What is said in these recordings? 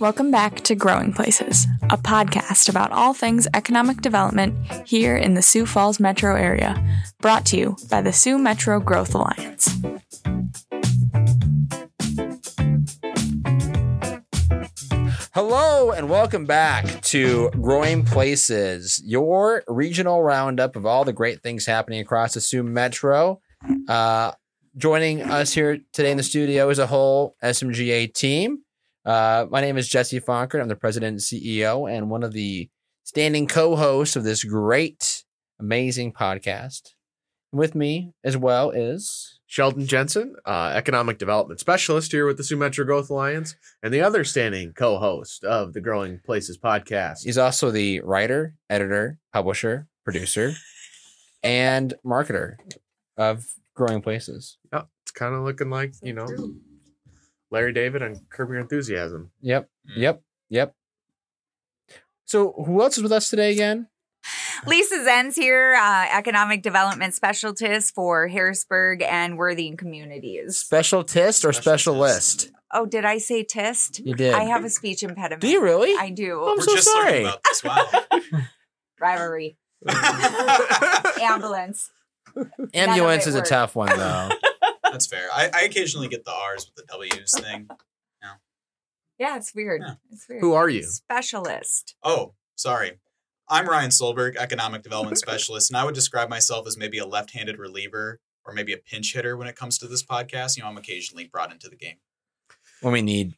Welcome back to Growing Places, a podcast about all things economic development here in the Sioux Falls metro area, brought to you by the Sioux Metro Growth Alliance. Hello and welcome back to Growing Places, your regional roundup of all the great things happening across the Sioux Metro. Uh, joining us here today in the studio is a whole SMGA team. Uh, my name is Jesse Fonkert. I'm the president and CEO and one of the standing co-hosts of this great, amazing podcast. With me as well is Sheldon Jensen, uh, economic development specialist here with the Sioux Metro Growth Alliance, and the other standing co-host of the Growing Places podcast. he's also the writer, editor, publisher, producer, and marketer of Growing Places. Yep, it's kind of looking like you know Larry David and Curb Your Enthusiasm. Yep. Yep. Yep. So who else is with us today again? Lisa Zenz here, uh, economic development specialist for Harrisburg and Worthing communities. Specialist or Specialist. specialist? Oh, did I say tist? You did. I have a speech impediment. Do you really? I do. I'm We're so just sorry. learning about this. Wow. Rivalry. Ambulance. Ambulance is a tough one though. That's fair. I, I occasionally get the R's with the W's thing. Yeah, it's weird. Yeah. It's weird. Who are you? Specialist. Oh, sorry. I'm Ryan Solberg, economic development specialist, and I would describe myself as maybe a left-handed reliever or maybe a pinch hitter when it comes to this podcast. You know, I'm occasionally brought into the game. when we need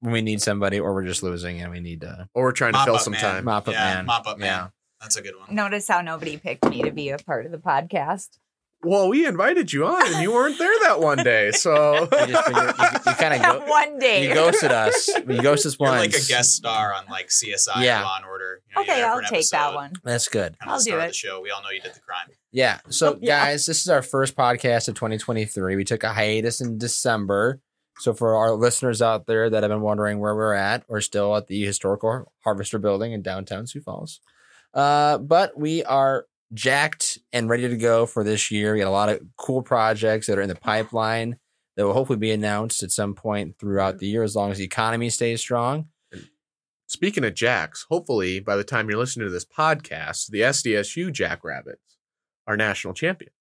when we need somebody or we're just losing and we need to Or we're trying to fill some man. time. mop up Yeah, man. mop up man. Yeah. That's a good one. Notice how nobody picked me to be a part of the podcast. Well, we invited you on, and you weren't there that one day, so You, you, you, you kind of go, One day. you ghosted us. You ghosted us You're like a guest star on like CSI Yeah. Law and Order. You know, Okay, I'll for an take that one. That's good. Kind I'll of the do star of it. the show. We all know you did the crime. Yeah. So, Yeah. guys, this is our first podcast of 2023. We took a hiatus in December. So, for our listeners out there that have been wondering where we're at, we're still at the historical Harvester Building in downtown Sioux Falls. Uh, but we are jacked and ready to go for this year. We got a lot of cool projects that are in the pipeline that will hopefully be announced at some point throughout the year as long as the economy stays strong. speaking of jacks, hopefully by the time you're listening to this podcast, the SDSU Jackrabbits are national champions.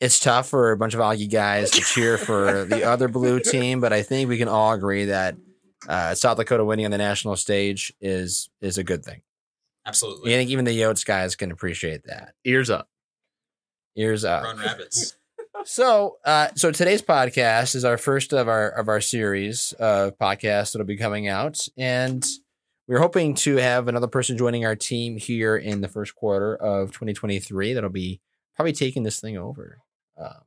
it's tough for a bunch of Augie guys to cheer for the other blue team, but I think we can all agree that uh, South Dakota winning on the national stage is is a good thing. Absolutely. I think even the Yotes guys can appreciate that. Ears up. Ears up. Run rabbits. So, uh, so today's podcast is our first of our of our series of podcasts that'll be coming out, and we're hoping to have another person joining our team here in the first quarter of 2023. That'll be probably taking this thing over, um,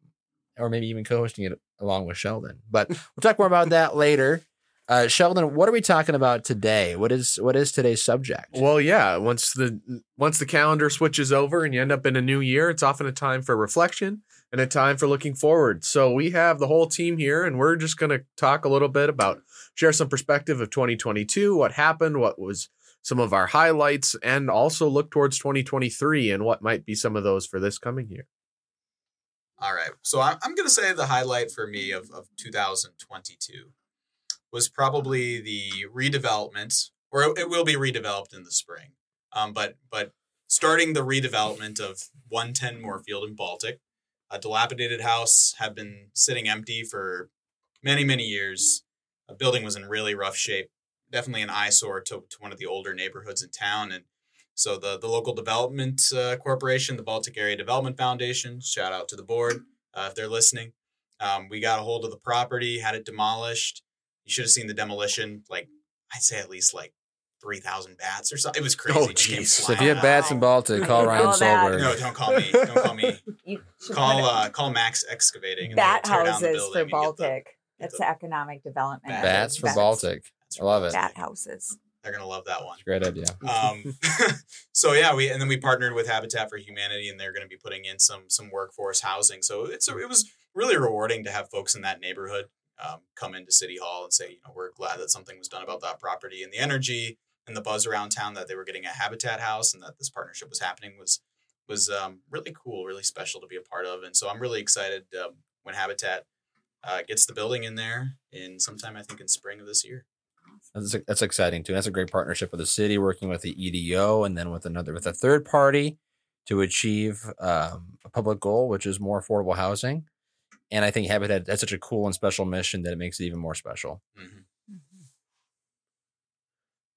or maybe even co-hosting it along with Sheldon. But we'll talk more about that later. Uh, Sheldon, what are we talking about today? What is what is today's subject? Well, yeah. Once the once the calendar switches over and you end up in a new year, it's often a time for reflection and a time for looking forward. So we have the whole team here, and we're just going to talk a little bit about share some perspective of 2022, what happened, what was some of our highlights, and also look towards 2023 and what might be some of those for this coming year. All right. So I'm, I'm going to say the highlight for me of, of 2022 was probably the redevelopment, or it, will be redeveloped in the spring. Um, but but starting the redevelopment of 110 Moorfield in Baltic, a dilapidated house had been sitting empty for many many years. A building was in really rough shape, definitely an eyesore to, to one of the older neighborhoods in town, and so the the local development uh, corporation, the Baltic Area Development Foundation, shout out to the board uh, if they're listening. Um, we got a hold of the property, had it demolished. You should have seen the demolition. Like I'd say at least like three thousand bats or something. It was crazy. Oh, It jeez. So if you have out. bats in Baltic, call Ryan Solberg. no, don't call me. Don't call me. You Call uh, call Max Excavating. and bat they'll down the houses for and get the- Baltic. That's the- economic development. Bats Bats for Bats. Baltic. I love it. Bat houses. They're gonna love that one. Great idea. um, so yeah, we and then we partnered with Habitat for Humanity, and they're going to be putting in some some workforce housing. So it's a, it was really rewarding to have folks in that neighborhood um, come into City Hall and say, you know, we're glad that something was done about that property, and the energy and the buzz around town that they were getting a Habitat house, and that this partnership was happening was was um, really cool, really special to be a part of, and so I'm really excited um, when Habitat uh, gets the building in there in sometime I think in spring of this year. That's, that's exciting too. That's a great partnership with the city, working with the EDO, and then with another with a third party to achieve um, a public goal, which is more affordable housing. And I think Habitat has such a cool and special mission that it makes it even more special. hmm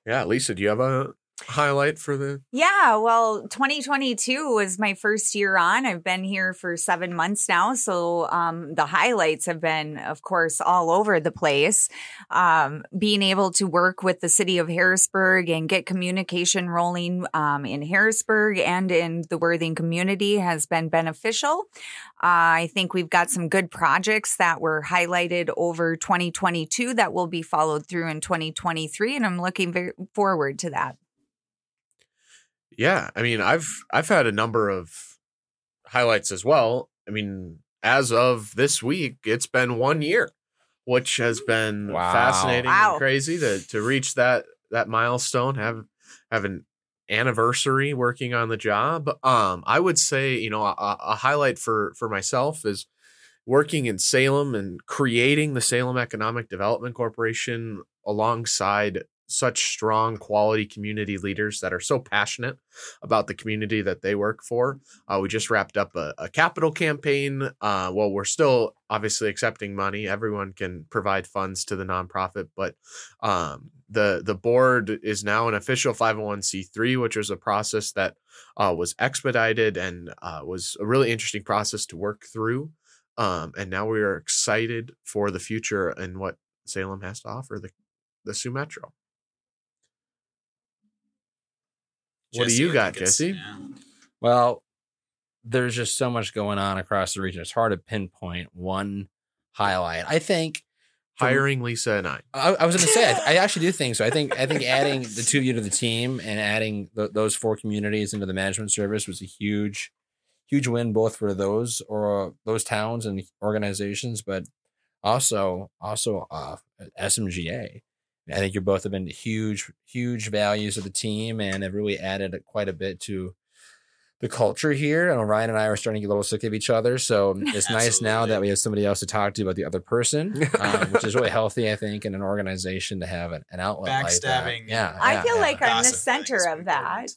Yeah, Lisa, do you have a highlight for the? Yeah, well, 2022 was my first year on. I've been here for seven months now. So um, the highlights have been, of course, all over the place. Um, being able to work with the city of Harrisburg and get communication rolling um, in Harrisburg and in the Worthing community has been beneficial. Uh, I think we've got some good projects that were highlighted over 2022 that will be followed through in 2023. And I'm looking very forward to that. Yeah, I mean, I've I've had a number of highlights as well. I mean, as of this week, it's been one year, which has been Wow. fascinating Wow. and crazy to to reach that that milestone. Have have an anniversary working on the job. Um, I would say, you know, a, a highlight for for myself is working in Salem and creating the Salem Economic Development Corporation alongside such strong quality community leaders that are so passionate about the community that they work for. Uh, we just wrapped up a, a capital campaign. Uh, well, we're still obviously accepting money. Everyone can provide funds to the nonprofit, but um, the the board is now an official 501c3, which was a process that uh, was expedited and uh, was a really interesting process to work through. Um, and now we are excited for the future and what Salem has to offer the the Sioux Metro. What do you I got, think Jesse? yeah. Well, there's just so much going on across the region. It's hard to pinpoint one highlight. I think from- Hiring Lisa and I. I, I was going to say, I, I actually do think so. I think I think adding the two of you to the team and adding th- those four communities into the management service was a huge, huge win both for those or those towns and organizations, but also also uh, SMGA. I think you both have been huge, huge values of the team and have really added quite a bit to the culture here. And Ryan and I are starting to get a little sick of each other, so it's nice now that we have somebody else to talk to about the other person, um, which is really healthy, I think, in an organization to have an, an outlet. Backstabbing and- Yeah, I feel yeah. like I'm the center of that.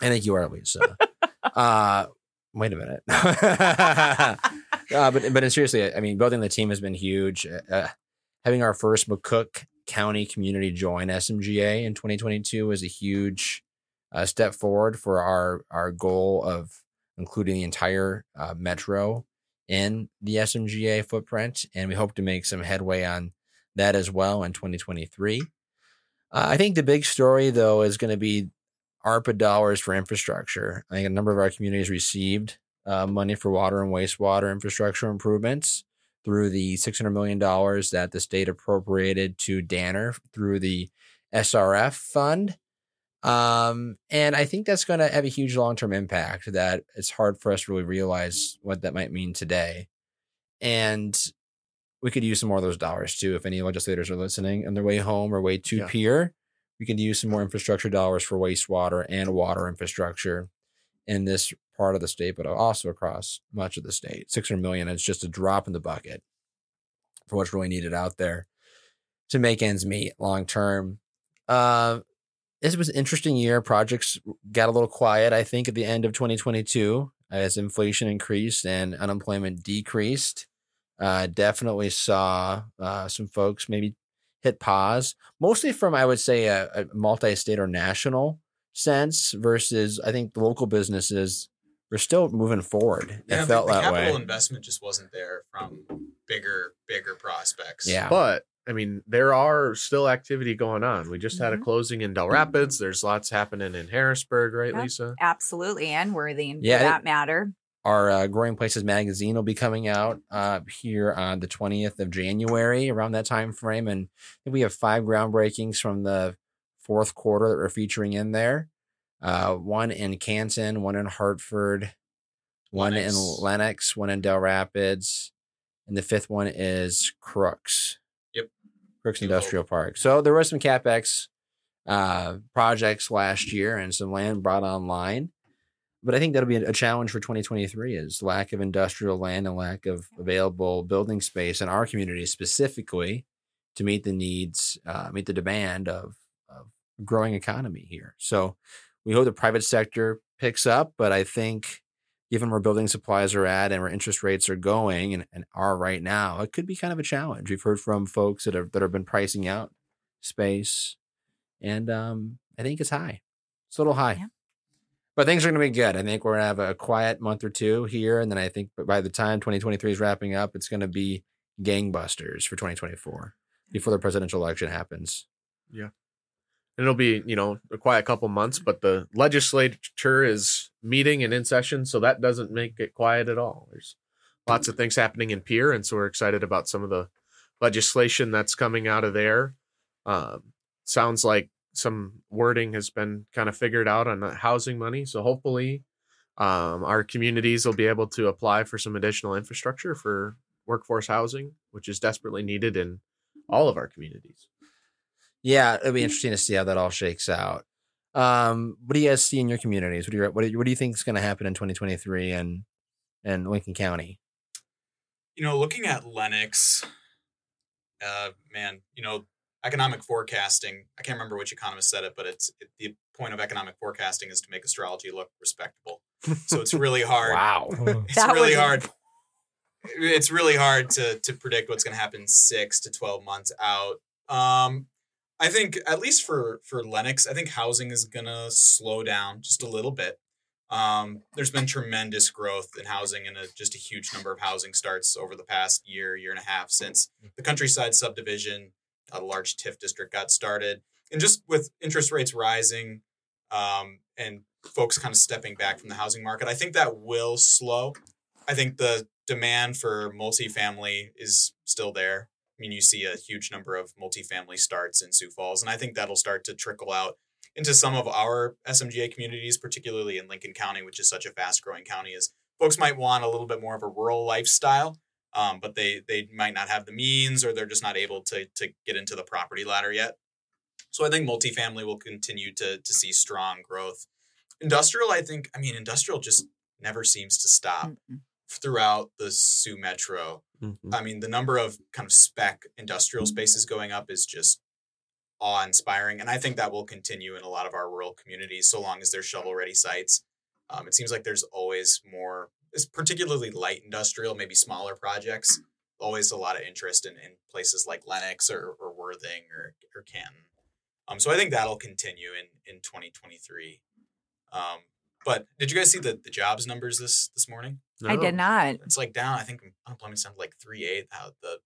I think you are, Lisa. uh, wait a minute. uh, but but seriously, I mean, building the team has been huge. Uh, having our first McCook County community join SMGA in 2022 was a huge uh, step forward for our our goal of including the entire uh, metro in the SMGA footprint, and we hope to make some headway on that as well in 2023. Uh, I think the big story though is going to be ARPA dollars for infrastructure. I think a number of our communities received uh, money for water and wastewater infrastructure improvements through the $600 million that the state appropriated to Danner through the SRF fund. Um, and I think that's going to have a huge long term impact that it's hard for us to really realize what that might mean today. And we could use some more of those dollars too. If any legislators are listening on their way home or way to Yeah. Pierre, we could use some more infrastructure dollars for wastewater and water infrastructure in this part of the state, but also across much of the state. 600 million is just a drop in the bucket for what's really needed out there to make ends meet long term. Uh, this was an interesting year. Projects got a little quiet, I think, at the end of 2022 as inflation increased and unemployment decreased. Uh, definitely saw uh, some folks maybe hit pause, mostly from, I would say, a, a multi state or national sense versus I think the local businesses were still moving forward. Yeah, it the- felt the, that capital way. investment just wasn't there from bigger, bigger prospects. Yeah. But I mean, there are still activity going on. We just had a Mhm. closing in Dell Rapids. There's lots happening in Harrisburg, right, Yeah. Lisa? Absolutely, and Worthing Yeah, for it- that matter. Our uh, Growing Places magazine will be coming out uh, here on the 20th of January, around that time frame. And we have five groundbreakings from the fourth quarter that we're featuring in there. Uh, one in Canton, one in Hartford, one in Lennox. One in Dell Rapids, and the fifth one is Crooks. Yep. Crooks New Industrial Park. So there was some capex uh, projects last year and some land brought online. but I think that'll be a challenge for 2023 is lack of industrial land and lack of available building space in our community specifically to meet the needs, uh, meet the demand of, of growing economy here. So we hope the private sector picks up, but I think given where building supplies are at and where interest rates are going and, and are right now, it could be kind of a challenge. We've heard from folks that have that have been pricing out space, and um, I think it's high. It's a little high. Yeah. But things are going to be good. I think we're going to have a quiet month or two here. And then I think by the time 2023 is wrapping up, it's going to be gangbusters for 2024 before the presidential election happens. It'll be, you know, a quiet couple months, but the legislature is meeting and in session, so that doesn't make it quiet at all. There's lots of things happening in Pierre, and so we're excited about some of the legislation that's coming out of there. Um, sounds like some wording has been kind of figured out on the housing money, so hopefully, um, our communities will be able to apply for some additional infrastructure for workforce housing, which is desperately needed in all of our communities. Yeah, it'll be interesting to see how that all shakes out. Um, what do you guys see in your communities? What do you what do you, what do you think is going to happen in 2023 and and Lincoln County? You know, looking at Lennox, uh, man, you know, economic forecasting. I can't remember which economist said it, but it's it, the point of economic forecasting is to make astrology look respectable. So it's really hard. Wow. It's That really was- hard. It's really hard to to predict what's going to happen six to twelve months out. Um, I think at least for for Lennox, I think housing is going to slow down just a little bit. Um, there's been tremendous growth in housing and a, just a huge number of housing starts over the past year, year and a half since the countryside subdivision, a large TIF district got started, and just with interest rates rising, um, and folks kind of stepping back from the housing market, I think that will slow. I think the demand for multifamily is still there. I mean, you see a huge number of multifamily starts in Sioux Falls, and I think that'll start to trickle out into some of our SMGA communities, particularly in Lincoln County, which is such a fast growing county. Is folks might want a little bit more of a rural lifestyle, um, but they they might not have the means, or they're just not able to to get into the property ladder yet. So I think multifamily will continue to to see strong growth. Industrial, I think, I mean, industrial just never seems to stop Mm-mm. throughout the Sioux Metro. I mean, the number of kind of spec industrial spaces going up is just awe inspiring. And I think that will continue in a lot of our rural communities so long as there's shovel ready sites. Um, it seems like there's always more, it's particularly light industrial, maybe smaller projects. Always a lot of interest in, in places like Lennox or, or Worthing or, or Canton. Um, so I think that'll continue in, in 2023. Um, but did you guys see the, the jobs numbers this this morning? I did not. it's like down. I think unemployment's down to like three eight. How the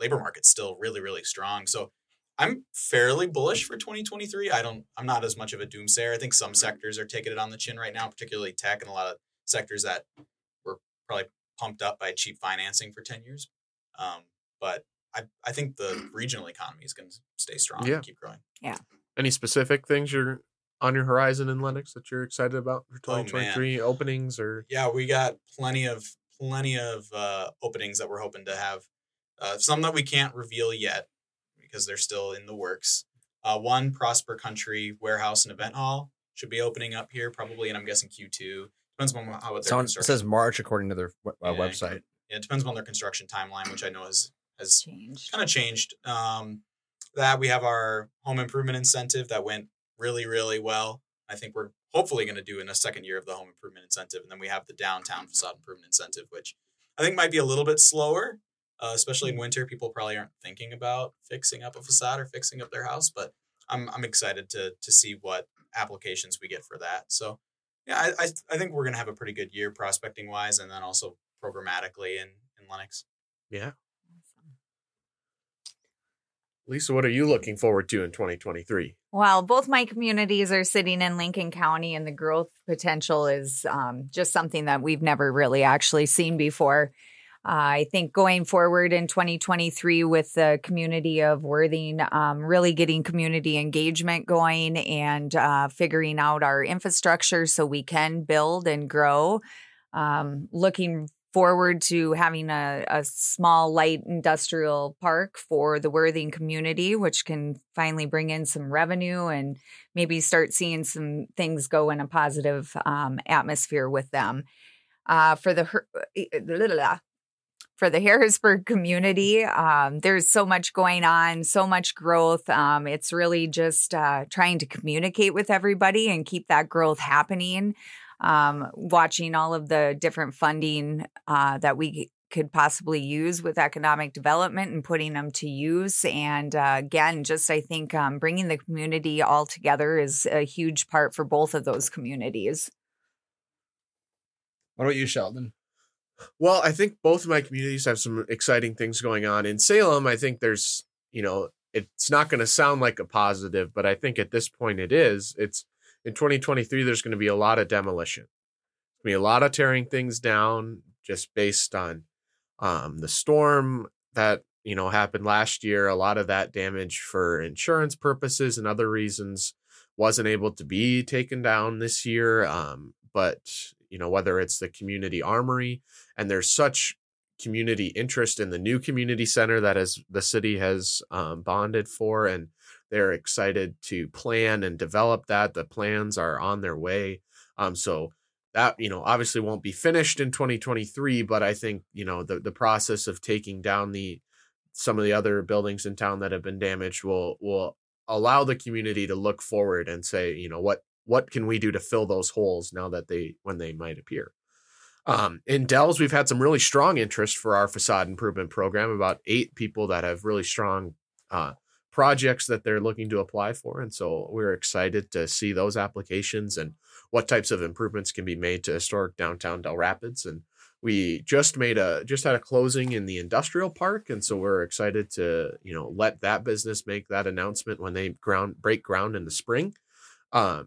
labor market's still really really strong. So I'm fairly bullish for 2023. I don't. I'm not as much of a doomsayer. I think some sectors are taking it on the chin right now, particularly tech and a lot of sectors that were probably pumped up by cheap financing for 10 years. Um, but I I think the regional economy is going to stay strong Yeah. and keep growing. Yeah. Any specific things you're on your horizon in Lennox that you're excited about for Oh, 2023 openings or Yeah, we got plenty of plenty of uh, openings that we're hoping to have. Uh, some that we can't reveal yet because they're still in the works. Uh, one Prosper Country warehouse and event hall should be opening up here probably, and I'm guessing Q2 depends on how what their Someone it construction. says March according to their uh, Yeah. website. Yeah, it depends on their construction timeline, which I know has has Changed. kind of changed. Um, that we have our home improvement incentive that went really, really well. I think we're hopefully going to do in a second year of the home improvement incentive, and then we have the downtown facade improvement incentive, which I think might be a little bit slower, uh, especially in winter. People probably aren't thinking about fixing up a facade or fixing up their house, but I'm I'm excited to to see what applications we get for that. So yeah, I I, I think we're going to have a pretty good year prospecting wise, and then also programmatically in in Lennox. yeah. Lisa, what are you looking forward to in 2023? Well, both my communities are sitting in Lincoln County, and the growth potential is um, just something that we've never really actually seen before. Uh, I think going forward in 2023 with the community of Worthing, um, really getting community engagement going and uh, figuring out our infrastructure so we can build and grow. Um, looking forward to having a, a small light industrial park for the Worthing community, which can finally bring in some revenue and maybe start seeing some things go in a positive um, atmosphere with them. Uh, for the for the Harrisburg community. Um, there's so much going on, so much growth. Um, it's really just uh, trying to communicate with everybody and keep that growth happening. Um, watching all of the different funding uh, that we could possibly use with economic development and putting them to use. And uh, again, just I think um, bringing the community all together is a huge part for both of those communities. What about you, Sheldon? Well, I think both of my communities have some exciting things going on. In Salem, I think there's, you know, it's not going to sound like a positive, but I think at this point it is. It's in 2023, there's going to be a lot of demolition. Going to be a lot of tearing things down just based on um, the storm that, you know, happened last year. A lot of that damage for insurance purposes and other reasons wasn't able to be taken down this year. Um, but you know whether it's the community armory and there's such community interest in the new community center that as the city has um, bonded for and they're excited to plan and develop that the plans are on their way um, so that you know obviously won't be finished in 2023 but i think you know the, the process of taking down the some of the other buildings in town that have been damaged will will allow the community to look forward and say you know what what can we do to fill those holes now that they when they might appear um, in Dells, we've had some really strong interest for our facade improvement program. About eight people that have really strong uh, projects that they're looking to apply for, and so we're excited to see those applications and what types of improvements can be made to historic downtown Dell Rapids. And we just made a just had a closing in the industrial park, and so we're excited to you know let that business make that announcement when they ground break ground in the spring. Um,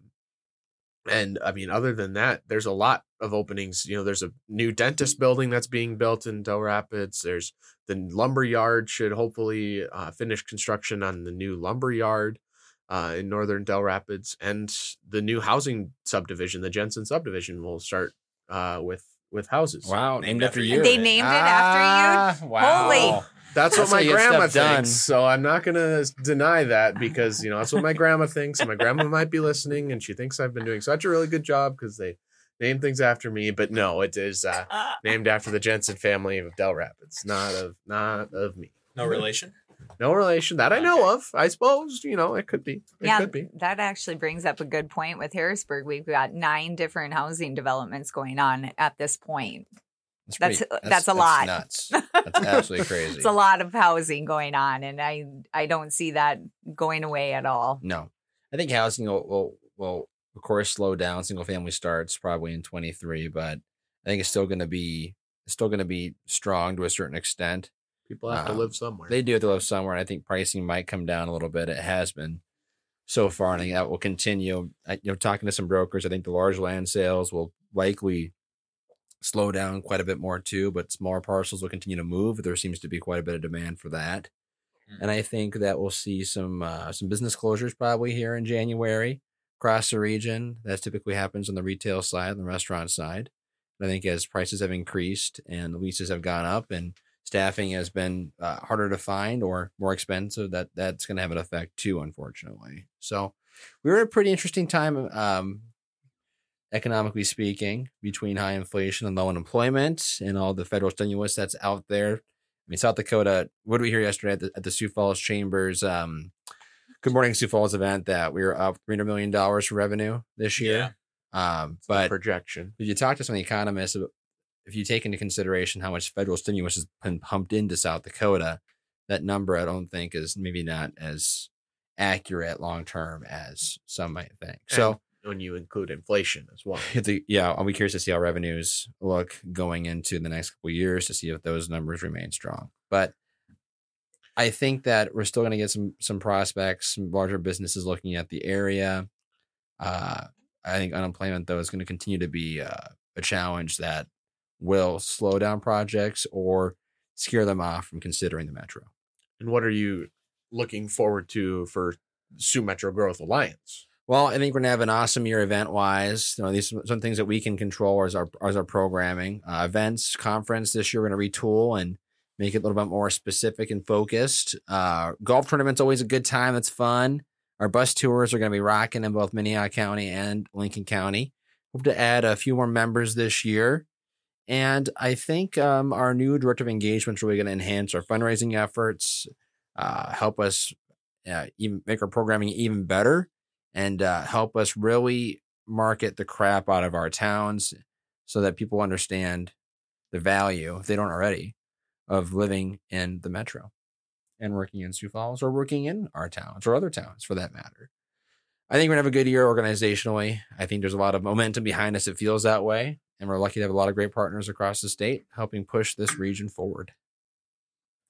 and I mean, other than that, there's a lot of openings. You know, there's a new dentist building that's being built in Dell Rapids. There's the lumber yard should hopefully uh, finish construction on the new lumber yard uh, in northern Dell Rapids, and the new housing subdivision, the Jensen subdivision, will start uh, with with houses. Wow, named, Named after after you. you. They named it after you. Wow. Holy. That's, That's what how my you grandma stuff done. thinks. So I'm not going to deny that because, you know, that's what my grandma thinks. And my grandma might be listening and she thinks I've been doing such a really good job because they name things after me. But no, it is uh, named after the Jensen family of Dell Rapids, not of not of me. No relation. No relation that I know of. I suppose, you know, it could be. It yeah, could be. that actually brings up a good point with Harrisburg. We've got nine different housing developments going on at this point. That's- pretty- that's a lot. Nuts. That's absolutely crazy. It's a lot of housing going on, and I I don't see that going away at all. No, I think housing will, will, will of course slow down. Single family starts probably in 23, but I think it's still going to be it's still going to be strong to a certain extent. People have to Um, live somewhere. They do have to live somewhere, and I think pricing might come down a little bit. It has been so far, and I think that will continue. I, you know, talking to some brokers, I think the large land sales will likely slow down quite a bit more too, but smaller parcels will continue to move. There seems to be quite a bit of demand for that. Mm. And I think that we'll see some uh, some business closures probably here in January across the region. That typically happens on the retail side, on the restaurant side. And I think as prices have increased and leases have gone up and staffing has been uh, harder to find or more expensive, that that's going to have an effect too, unfortunately. So we were at a pretty interesting time, um, economically speaking, between high inflation and low unemployment and all the federal stimulus that's out there. I mean, South Dakota. What did we hear yesterday at the, at the Sioux Falls Chambers? Um, Good Morning Sioux Falls event that we were up three hundred million dollars for revenue this year. Um, but projection. if you talk to some of the economists, if you take into consideration how much federal stimulus has been pumped into South Dakota, that number I don't think is maybe not as accurate long term as some might think. So when you include inflation as well. the yeah, I'll be curious to see how revenues look going into the next couple of years to see if those numbers remain strong. But I think that we're still going to get some some prospects, some larger businesses looking at the area. Uh, I think unemployment though is going to continue to be uh, a challenge that will slow down projects or scare them off from considering the metro. And what are you looking forward to for Sioux Metro Growth Alliance? Well, I think we're gonna have an awesome year event wise. You know, these some things that we can control as our as our programming. Uh, events, conference this year, we're gonna retool and make it a little bit more specific and focused. Uh, golf tournament's always a good time. It's fun. Our bus tours are gonna be rocking in both Minnehaha County and Lincoln County. Hope to add a few more members this year. And I think um, our new director of engagement is really going to enhance our fundraising efforts, uh, help us uh, even make our programming even better, and uh, help us really market the crap out of our towns so that people understand the value, if they don't already, of living in the metro and working in Sioux Falls or working in our towns or other towns for that matter. I think we're gonna have a good year organizationally. I think there's a lot of momentum behind us. It feels that way. And we're lucky to have a lot of great partners across the state helping push this region forward.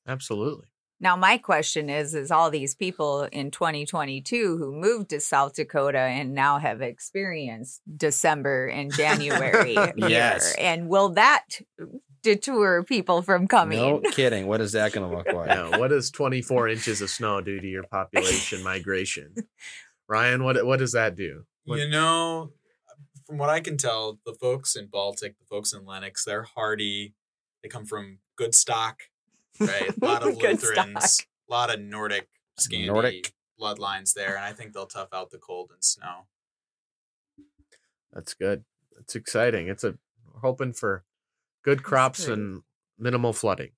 Absolutely. Now, my question is: Is all these people in 2022 who moved to South Dakota and now have experienced December and January Yes. here, and will that deter people from coming? No kidding. What is that going to look like? Now, what does 24 inches of snow do to your population migration? Ryan, what what does that do? What- You know, from what I can tell, the folks in Baltic, the folks in Lennox, they're hardy. They come from good stock, right? A lot of Lutherans, a lot of Nordic, Scandi Nordic. bloodlines there, and I think they'll tough out the cold and snow. That's good. That's exciting. It's a we're hoping for good crops and minimal flooding.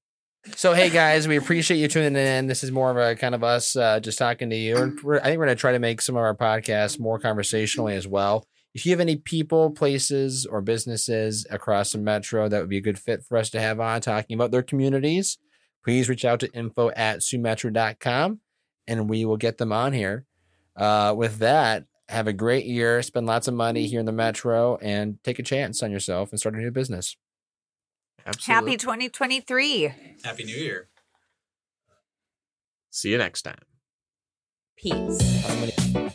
So, hey guys, we appreciate you tuning in. This is more of a kind of us uh, just talking to you. And we're, I think we're going to try to make some of our podcasts more conversationally as well. If you have any people, places, or businesses across the metro that would be a good fit for us to have on talking about their communities, please reach out to info at siouxmetro.com and we will get them on here. Uh, with that, have a great year, spend lots of money here in the metro, and take a chance on yourself and start a new business. Absolutely. Happy 2023. Happy New Year. See you next time. Peace.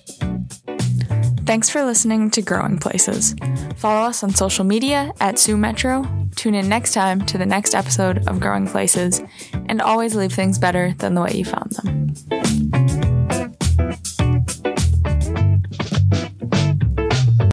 Thanks for listening to Growing Places. Follow us on social media at Sioux Metro. Tune in next time to the next episode of Growing Places, and always leave things better than the way you found them.